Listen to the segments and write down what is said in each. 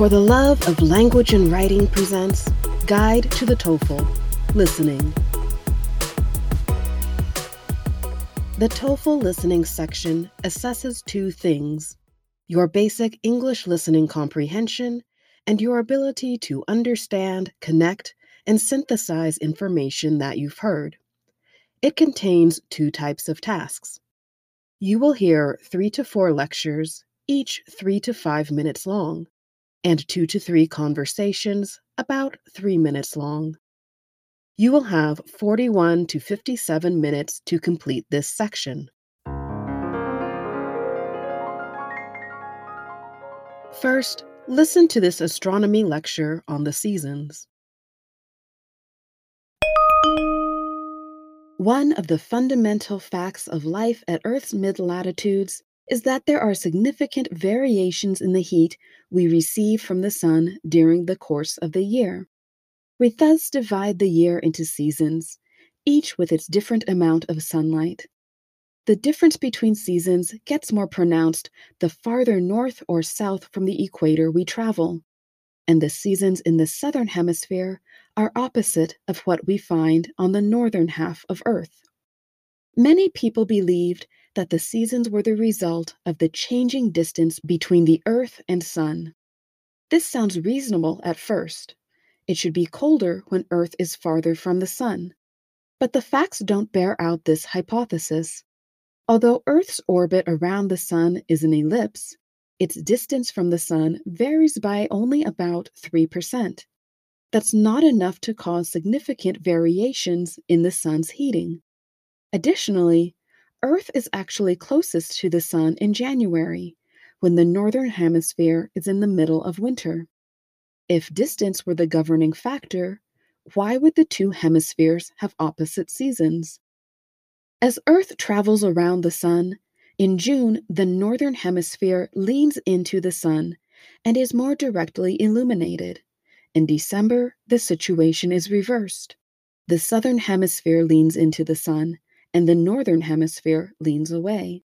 For the Love of Language and Writing presents Guide to the TOEFL Listening. The TOEFL listening section assesses two things your basic English listening comprehension and your ability to understand, connect, and synthesize information that you've heard. It contains two types of tasks. You will hear three to four lectures, each three to five minutes long, and two to three conversations, about three minutes long. You will have 41 to 57 minutes to complete this section. First, listen to this astronomy lecture on the seasons. One of the fundamental facts of life at Earth's mid latitudes is that there are significant variations in the heat we receive from the sun during the course of the year. We thus divide the year into seasons, each with its different amount of sunlight. The difference between seasons gets more pronounced the farther north or south from the equator we travel, and the seasons in the southern hemisphere are opposite of what we find on the northern half of Earth. Many people believed that the seasons were the result of the changing distance between the Earth and Sun. This sounds reasonable at first. It should be colder when Earth is farther from the Sun. But the facts don't bear out this hypothesis. Although Earth's orbit around the Sun is an ellipse, its distance from the Sun varies by only about 3% that's not enough to cause significant variations in the sun's heating. Additionally, Earth is actually closest to the sun in January, when the northern hemisphere is in the middle of winter. If distance were the governing factor, why would the two hemispheres have opposite seasons? As Earth travels around the sun, in June the northern hemisphere leans into the sun and is more directly illuminated. In December, the situation is reversed. The southern hemisphere leans into the sun, and the northern hemisphere leans away.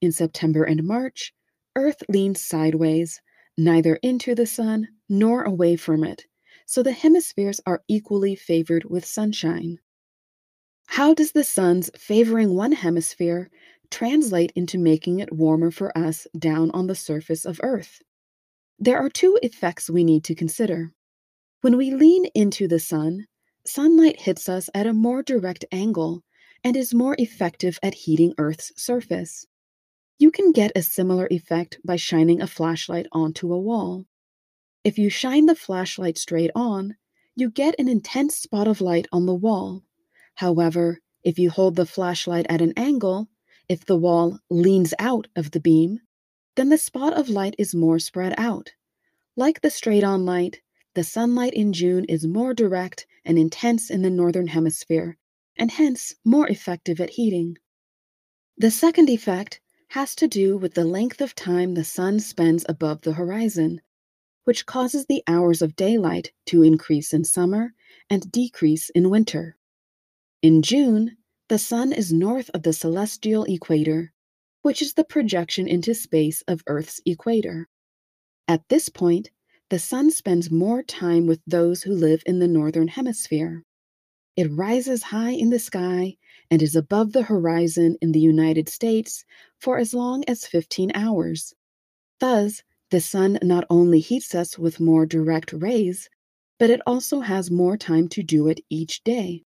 In September and March, Earth leans sideways, neither into the sun nor away from it, so the hemispheres are equally favored with sunshine. How does the sun's favoring one hemisphere translate into making it warmer for us down on the surface of Earth? There are two effects we need to consider. When we lean into the sun, sunlight hits us at a more direct angle and is more effective at heating Earth's surface. You can get a similar effect by shining a flashlight onto a wall. If you shine the flashlight straight on, you get an intense spot of light on the wall. However, if you hold the flashlight at an angle, if the wall leans out of the beam, then the spot of light is more spread out. Like the straight on light, the sunlight in June is more direct and intense in the northern hemisphere, and hence more effective at heating. The second effect has to do with the length of time the sun spends above the horizon, which causes the hours of daylight to increase in summer and decrease in winter. In June, the sun is north of the celestial equator, which is the projection into space of Earth's equator. At this point, the sun spends more time with those who live in the northern hemisphere. It rises high in the sky and is above the horizon in the United States for as long as 15 hours. Thus, the sun not only heats us with more direct rays, but it also has more time to do it each day.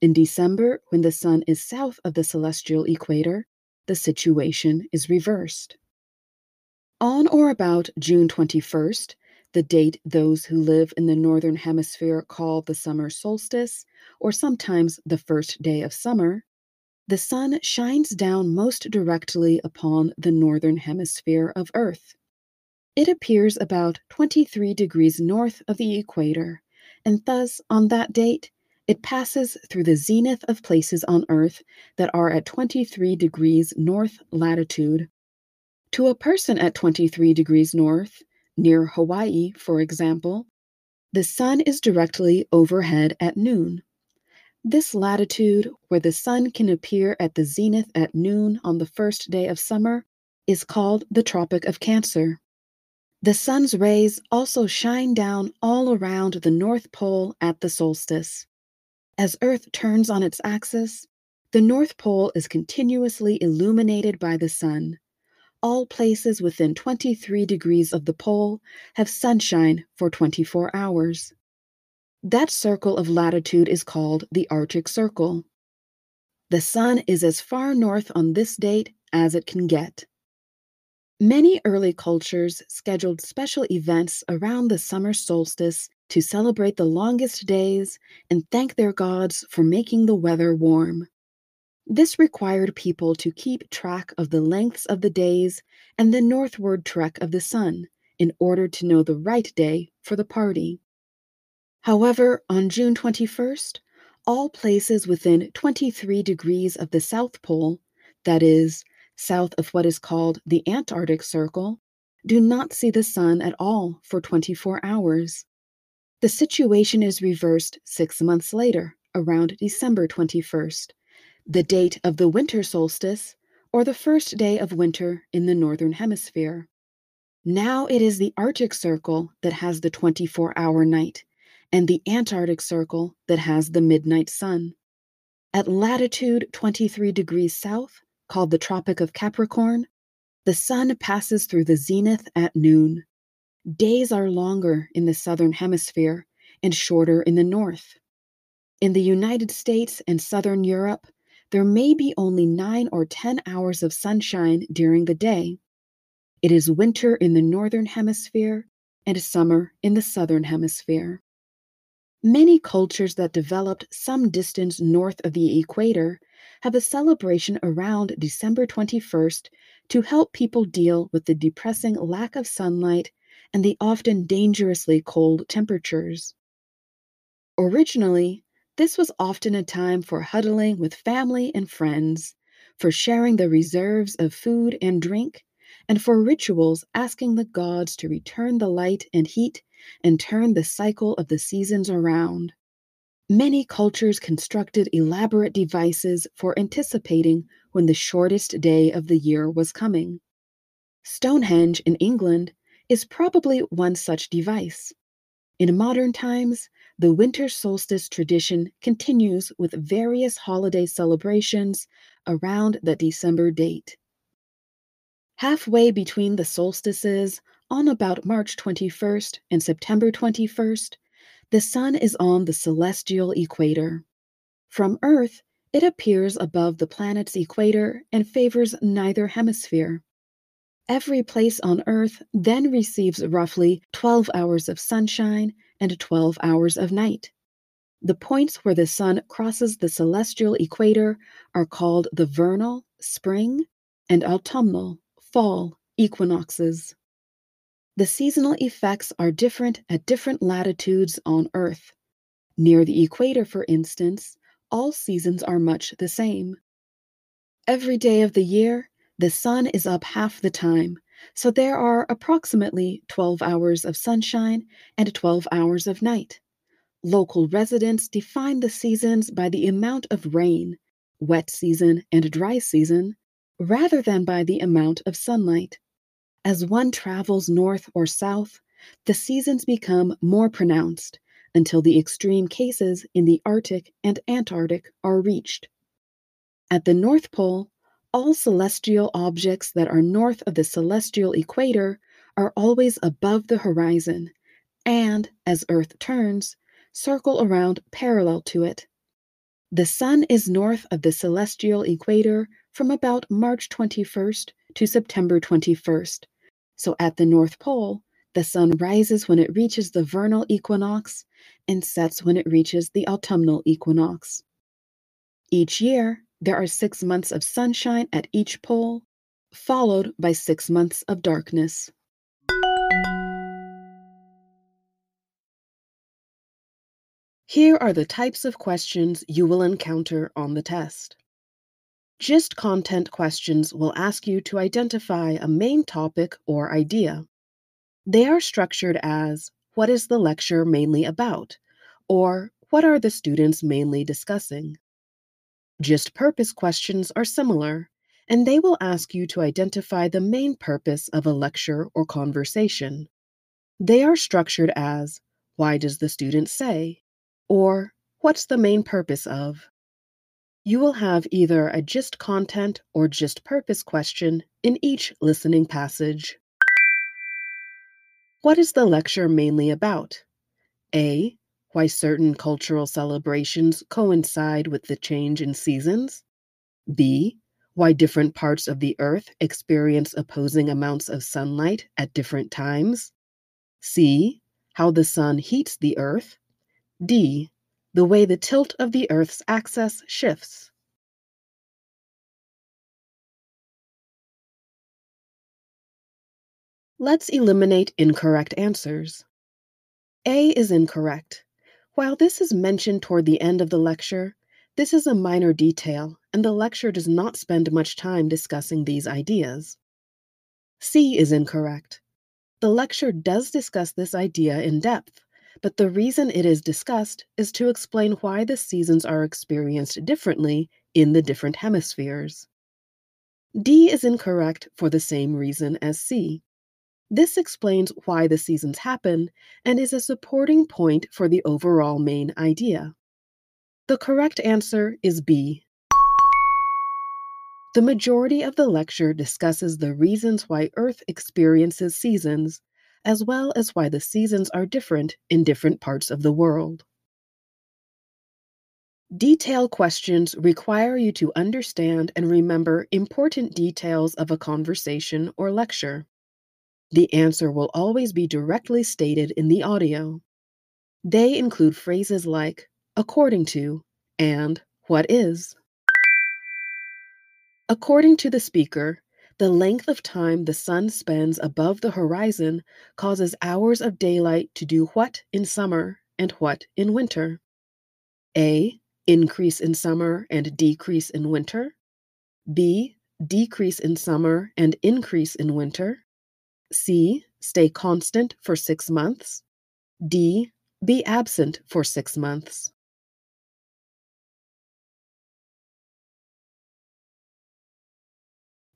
In December, when the sun is south of the celestial equator, the situation is reversed. On or about June 21st, the date those who live in the northern hemisphere call the summer solstice, or sometimes the first day of summer, the sun shines down most directly upon the northern hemisphere of Earth. It appears about 23 degrees north of the equator, and thus, on that date, it passes through the zenith of places on Earth that are at 23 degrees north latitude. To a person at 23 degrees north, Near Hawaii, for example, the sun is directly overhead at noon. This latitude, where the sun can appear at the zenith at noon on the first day of summer, is called the Tropic of Cancer. The sun's rays also shine down all around the North Pole at the solstice. As Earth turns on its axis, the North Pole is continuously illuminated by the sun. All places within 23 degrees of the pole have sunshine for 24 hours. That circle of latitude is called the Arctic Circle. The sun is as far north on this date as it can get. Many early cultures scheduled special events around the summer solstice to celebrate the longest days and thank their gods for making the weather warm. This required people to keep track of the lengths of the days and the northward trek of the sun in order to know the right day for the party. However, on June 21st, all places within 23 degrees of the South Pole, that is, south of what is called the Antarctic Circle, do not see the sun at all for 24 hours. The situation is reversed six months later, around December 21st, the date of the winter solstice, or the first day of winter in the Northern Hemisphere. Now it is the Arctic Circle that has the 24 hour night, and the Antarctic Circle that has the midnight sun. At latitude 23 degrees south, called the Tropic of Capricorn, the sun passes through the zenith at noon. Days are longer in the southern hemisphere and shorter in the north. In the United States and southern Europe, there may be only nine or ten hours of sunshine during the day. It is winter in the northern hemisphere and summer in the southern hemisphere. Many cultures that developed some distance north of the equator have a celebration around December 21st to help people deal with the depressing lack of sunlight and the often dangerously cold temperatures. Originally, this was often a time for huddling with family and friends, for sharing the reserves of food and drink, and for rituals asking the gods to return the light and heat and turn the cycle of the seasons around. Many cultures constructed elaborate devices for anticipating when the shortest day of the year was coming. Stonehenge in England is probably one such device. In modern times, the winter solstice tradition continues with various holiday celebrations around the December date. Halfway between the solstices, on about March 21st and September 21st, the Sun is on the celestial equator. From Earth, it appears above the planet's equator and favors neither hemisphere. Every place on Earth then receives roughly 12 hours of sunshine and 12 hours of night. The points where the sun crosses the celestial equator are called the vernal, spring, and autumnal, fall equinoxes. The seasonal effects are different at different latitudes on Earth. Near the equator, for instance, all seasons are much the same. Every day of the year, the sun is up half the time, so there are approximately 12 hours of sunshine and 12 hours of night. Local residents define the seasons by the amount of rain, wet season and dry season, rather than by the amount of sunlight. As one travels north or south, the seasons become more pronounced until the extreme cases in the Arctic and Antarctic are reached. At the North Pole, all celestial objects that are north of the celestial equator are always above the horizon, and, as Earth turns, circle around parallel to it. The Sun is north of the celestial equator from about March 21st to September 21st, so at the North Pole, the sun rises when it reaches the vernal equinox and sets when it reaches the autumnal equinox. Each year, there are six months of sunshine at each pole, followed by six months of darkness. Here are the types of questions you will encounter on the test. GIST content questions will ask you to identify a main topic or idea. They are structured as What is the lecture mainly about? or What are the students mainly discussing? GIST purpose questions are similar. and they will ask you to identify the main purpose of a lecture or conversation. They are structured as Why does the student say? or What's the main purpose of? You will have either a gist content or gist purpose question in each listening passage. What is the lecture mainly about? A. Why certain cultural celebrations coincide with the change in seasons. B. Why different parts of the earth experience opposing amounts of sunlight at different times. C. How the sun heats the earth. D the way the tilt of the Earth's axis shifts. Let's eliminate incorrect answers. A is incorrect. While this is mentioned toward the end of the lecture, this is a minor detail, and the lecture does not spend much time discussing these ideas. C is incorrect. The lecture does discuss this idea in depth, but the reason it is discussed is to explain why the seasons are experienced differently in the different hemispheres. D is incorrect for the same reason as C. This explains why the seasons happen and is a supporting point for the overall main idea. The correct answer is B. The majority of the lecture discusses the reasons why Earth experiences seasons as well as why the seasons are different in different parts of the world. Detail questions require you to understand and remember important details of a conversation or lecture. The answer will always be directly stated in the audio. They include phrases like according to and what is. According to the speaker, the length of time the sun spends above the horizon causes hours of daylight to do what in summer and what in winter? A. Increase in summer and decrease in winter. B. Decrease in summer and increase in winter. C. Stay constant for six months. D. Be absent for six months.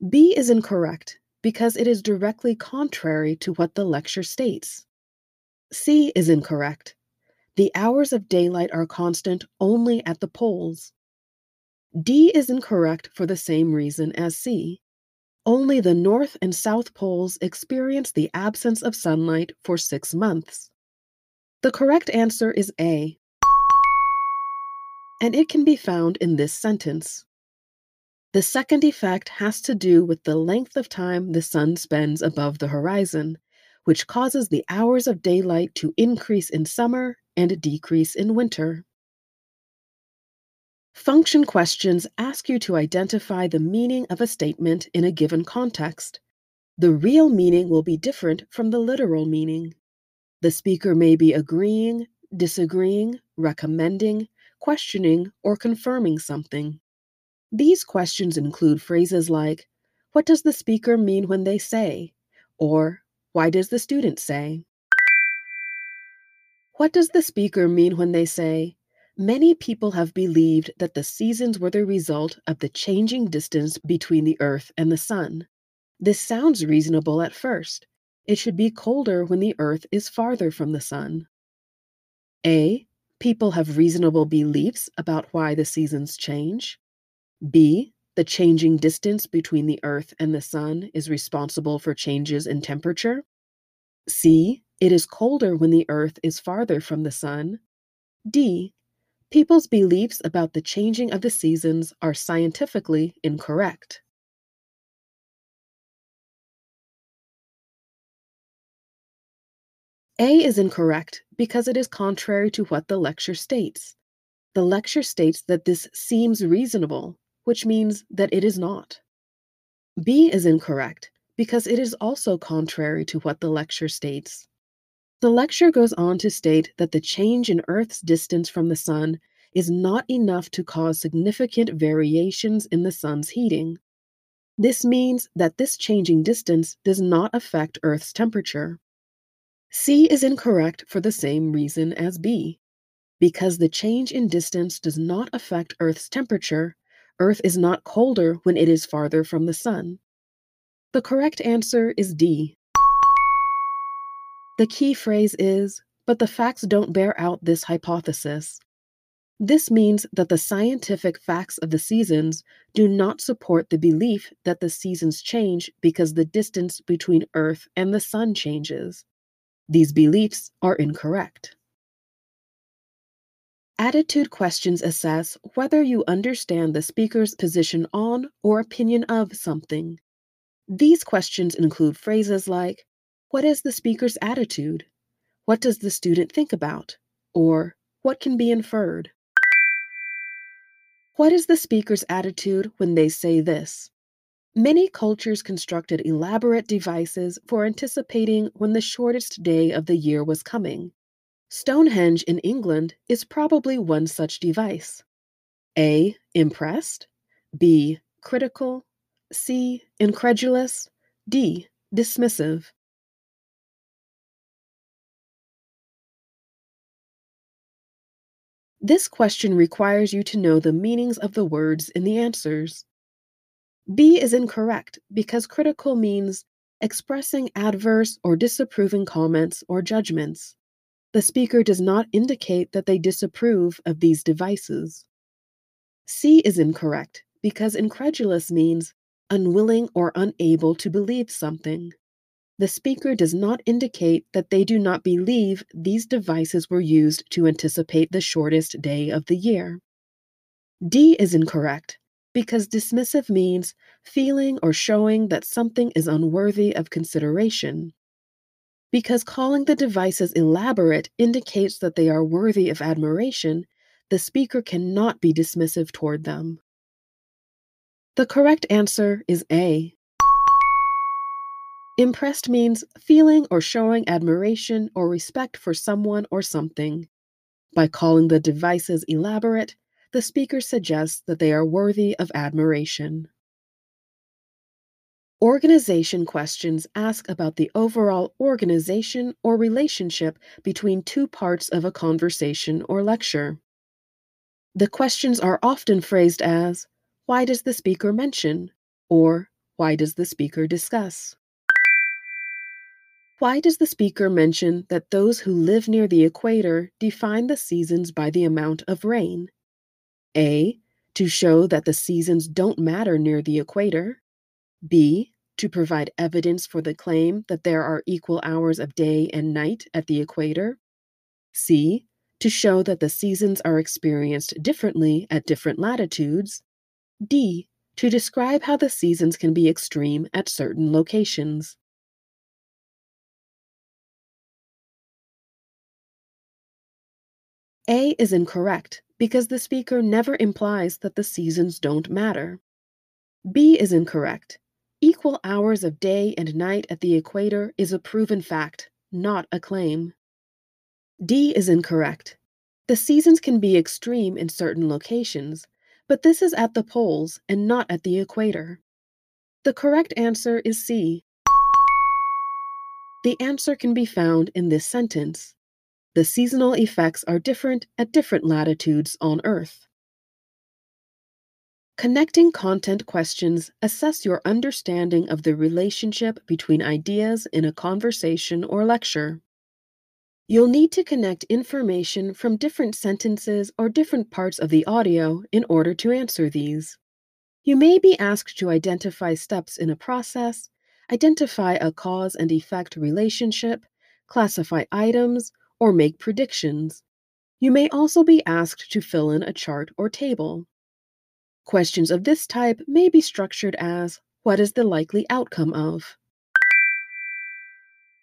B is incorrect because it is directly contrary to what the lecture states. C is incorrect. The hours of daylight are constant only at the poles. D is incorrect for the same reason as C. Only the North and South poles experience the absence of sunlight for six months. The correct answer is A, and it can be found in this sentence. The second effect has to do with the length of time the sun spends above the horizon, which causes the hours of daylight to increase in summer and decrease in winter. Function questions ask you to identify the meaning of a statement in a given context. The real meaning will be different from the literal meaning. The speaker may be agreeing, disagreeing, recommending, questioning, or confirming something. These questions include phrases like, What does the speaker mean when they say? or Why does the student say? What does the speaker mean when they say, Many people have believed that the seasons were the result of the changing distance between the Earth and the Sun. This sounds reasonable at first. It should be colder when the Earth is farther from the Sun. A. People have reasonable beliefs about why the seasons change. B. The changing distance between the Earth and the Sun is responsible for changes in temperature. C. It is colder when the Earth is farther from the Sun. D. People's beliefs about the changing of the seasons are scientifically incorrect. A is incorrect because it is contrary to what the lecture states. The lecture states that this seems reasonable, which means that it is not. B is incorrect because it is also contrary to what the lecture states. The lecture goes on to state that the change in Earth's distance from the Sun is not enough to cause significant variations in the Sun's heating. This means that this changing distance does not affect Earth's temperature. C is incorrect for the same reason as B. Because the change in distance does not affect Earth's temperature, Earth is not colder when it is farther from the sun. The correct answer is D. The key phrase is, but the facts don't bear out this hypothesis. This means that the scientific facts of the seasons do not support the belief that the seasons change because the distance between Earth and the Sun changes. These beliefs are incorrect. Attitude questions assess whether you understand the speaker's position on or opinion of something. These questions include phrases like What is the speaker's attitude? What does the student think about? Or What can be inferred? What is the speaker's attitude when they say this? Many cultures constructed elaborate devices for anticipating when the shortest day of the year was coming. Stonehenge in England is probably one such device. A. Impressed. B. Critical. C. Incredulous. D. Dismissive. This question requires you to know the meanings of the words in the answers. B is incorrect because critical means expressing adverse or disapproving comments or judgments. The speaker does not indicate that they disapprove of these devices. C is incorrect because incredulous means unwilling or unable to believe something the speaker does not indicate that they do not believe these devices were used to anticipate the shortest day of the year. D is incorrect because dismissive means feeling or showing that something is unworthy of consideration. Because calling the devices elaborate indicates that they are worthy of admiration, the speaker cannot be dismissive toward them. The correct answer is A. Impressed means feeling or showing admiration or respect for someone or something. By calling the devices elaborate, the speaker suggests that they are worthy of admiration. Organization questions ask about the overall organization or relationship between two parts of a conversation or lecture. The questions are often phrased as Why does the speaker mention? or Why does the speaker discuss? Why does the speaker mention that those who live near the equator define the seasons by the amount of rain? A. To show that the seasons don't matter near the equator. B. To provide evidence for the claim that there are equal hours of day and night at the equator. C. To show that the seasons are experienced differently at different latitudes. D. To describe how the seasons can be extreme at certain locations. A is incorrect because the speaker never implies that the seasons don't matter. B is incorrect. Equal hours of day and night at the equator is a proven fact, not a claim. D is incorrect. The seasons can be extreme in certain locations, but this is at the poles and not at the equator. The correct answer is C. The answer can be found in this sentence. The seasonal effects are different at different latitudes on Earth. Connecting content questions assess your understanding of the relationship between ideas in a conversation or lecture. You'll need to connect information from different sentences or different parts of the audio in order to answer these. You may be asked to identify steps in a process, identify a cause and effect relationship, classify items, or make predictions. You may also be asked to fill in a chart or table. Questions of this type may be structured as What is the likely outcome of?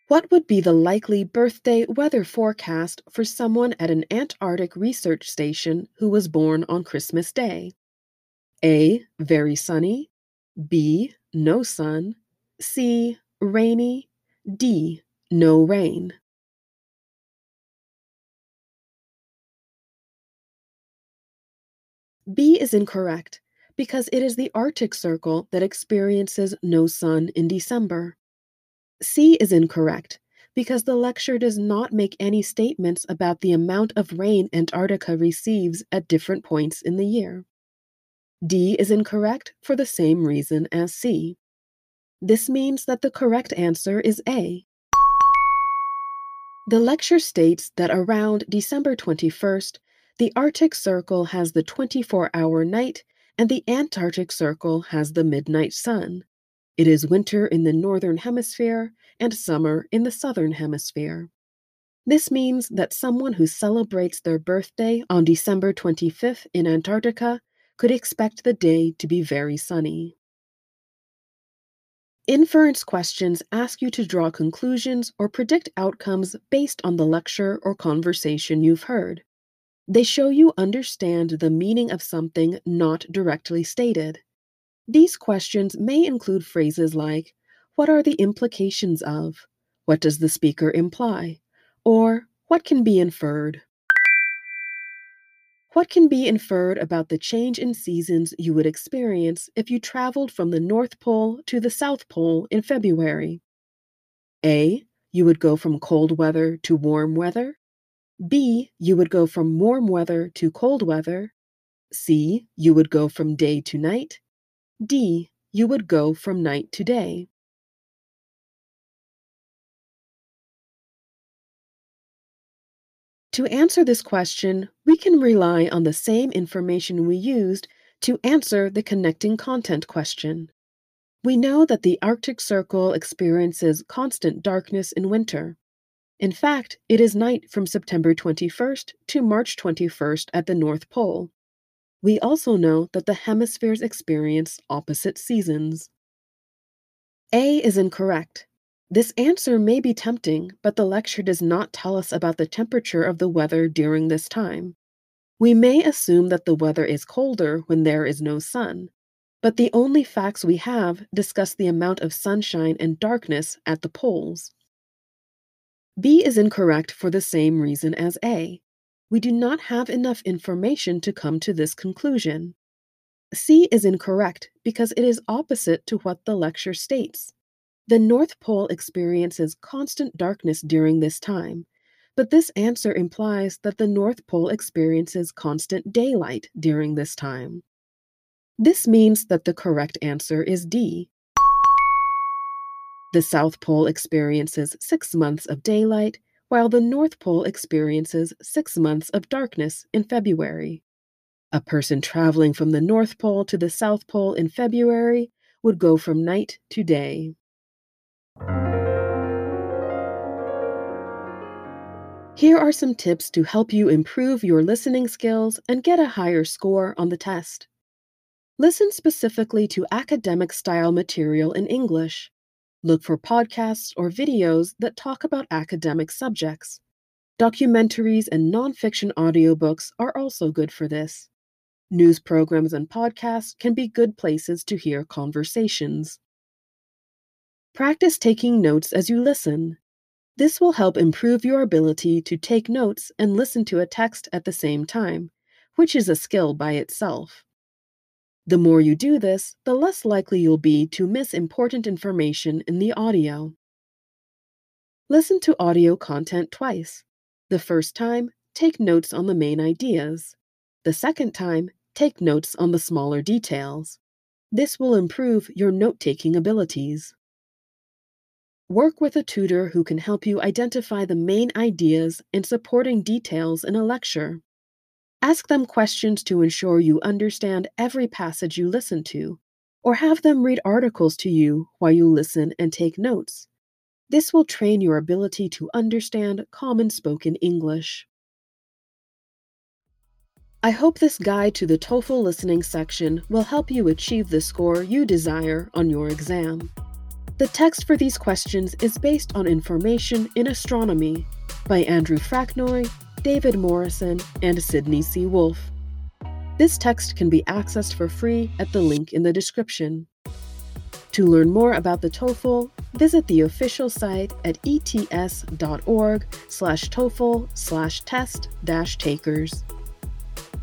What would be the likely birthday weather forecast for someone at an Antarctic research station who was born on Christmas Day? A. Very sunny. B. No sun. C. Rainy. D. No rain. B is incorrect because it is the Arctic Circle that experiences no sun in December. C is incorrect because the lecture does not make any statements about the amount of rain Antarctica receives at different points in the year. D is incorrect for the same reason as C. This means that the correct answer is A. The lecture states that around December 21st, the Arctic Circle has the 24 hour night and the Antarctic Circle has the midnight sun. It is winter in the Northern Hemisphere and summer in the Southern Hemisphere. This means that someone who celebrates their birthday on December 25th in Antarctica could expect the day to be very sunny. Inference questions ask you to draw conclusions or predict outcomes based on the lecture or conversation you've heard. They show you understand the meaning of something not directly stated. These questions may include phrases like, What are the implications of? What does the speaker imply? Or, What can be inferred? What can be inferred about the change in seasons you would experience if you traveled from the North Pole to the South Pole in February? A. You would go from cold weather to warm weather. B. You would go from warm weather to cold weather. C. You would go from day to night. D. You would go from night to day. To answer this question, we can rely on the same information we used to answer the connecting content question. We know that the Arctic Circle experiences constant darkness in winter. In fact, it is night from September 21st to March 21st at the North Pole. We also know that the hemispheres experience opposite seasons. A is incorrect. This answer may be tempting, but the lecture does not tell us about the temperature of the weather during this time. We may assume that the weather is colder when there is no sun, but the only facts we have discuss the amount of sunshine and darkness at the poles. B is incorrect for the same reason as A. We do not have enough information to come to this conclusion. C is incorrect because it is opposite to what the lecture states. The North Pole experiences constant darkness during this time, but this answer implies that the North Pole experiences constant daylight during this time. This means that the correct answer is D. The South Pole experiences six months of daylight, while the North Pole experiences six months of darkness in February. A person traveling from the North Pole to the South Pole in February would go from night to day. Here are some tips to help you improve your listening skills and get a higher score on the test. Listen specifically to academic style material in English. Look for podcasts or videos that talk about academic subjects. Documentaries and nonfiction audiobooks are also good for this. News programs and podcasts can be good places to hear conversations. Practice taking notes as you listen. This will help improve your ability to take notes and listen to a text at the same time, which is a skill by itself. The more you do this, the less likely you'll be to miss important information in the audio. Listen to audio content twice. The first time, take notes on the main ideas. The second time, take notes on the smaller details. This will improve your note taking abilities. Work with a tutor who can help you identify the main ideas and supporting details in a lecture. Ask them questions to ensure you understand every passage you listen to, or have them read articles to you while you listen and take notes. This will train your ability to understand common spoken English. I hope this guide to the TOEFL listening section will help you achieve the score you desire on your exam. The text for these questions is based on information in astronomy by Andrew Fraknoi, David Morrison, and Sidney C. Wolff. This text can be accessed for free at the link in the description. To learn more about the TOEFL, visit the official site at ets.org slash TOEFL slash test dash takers.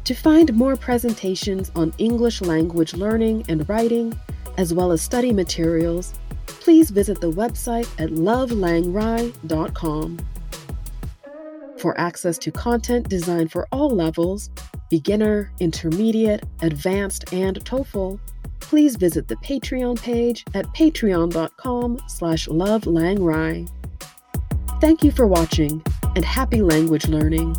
To find more presentations on English language learning and writing, as well as study materials, please visit the website at lovelangwri.com. For access to content designed for all levels, beginner, intermediate, advanced, and TOEFL, please visit the Patreon page at patreon.com slash lovelangwri. Thank you for watching, and happy language learning!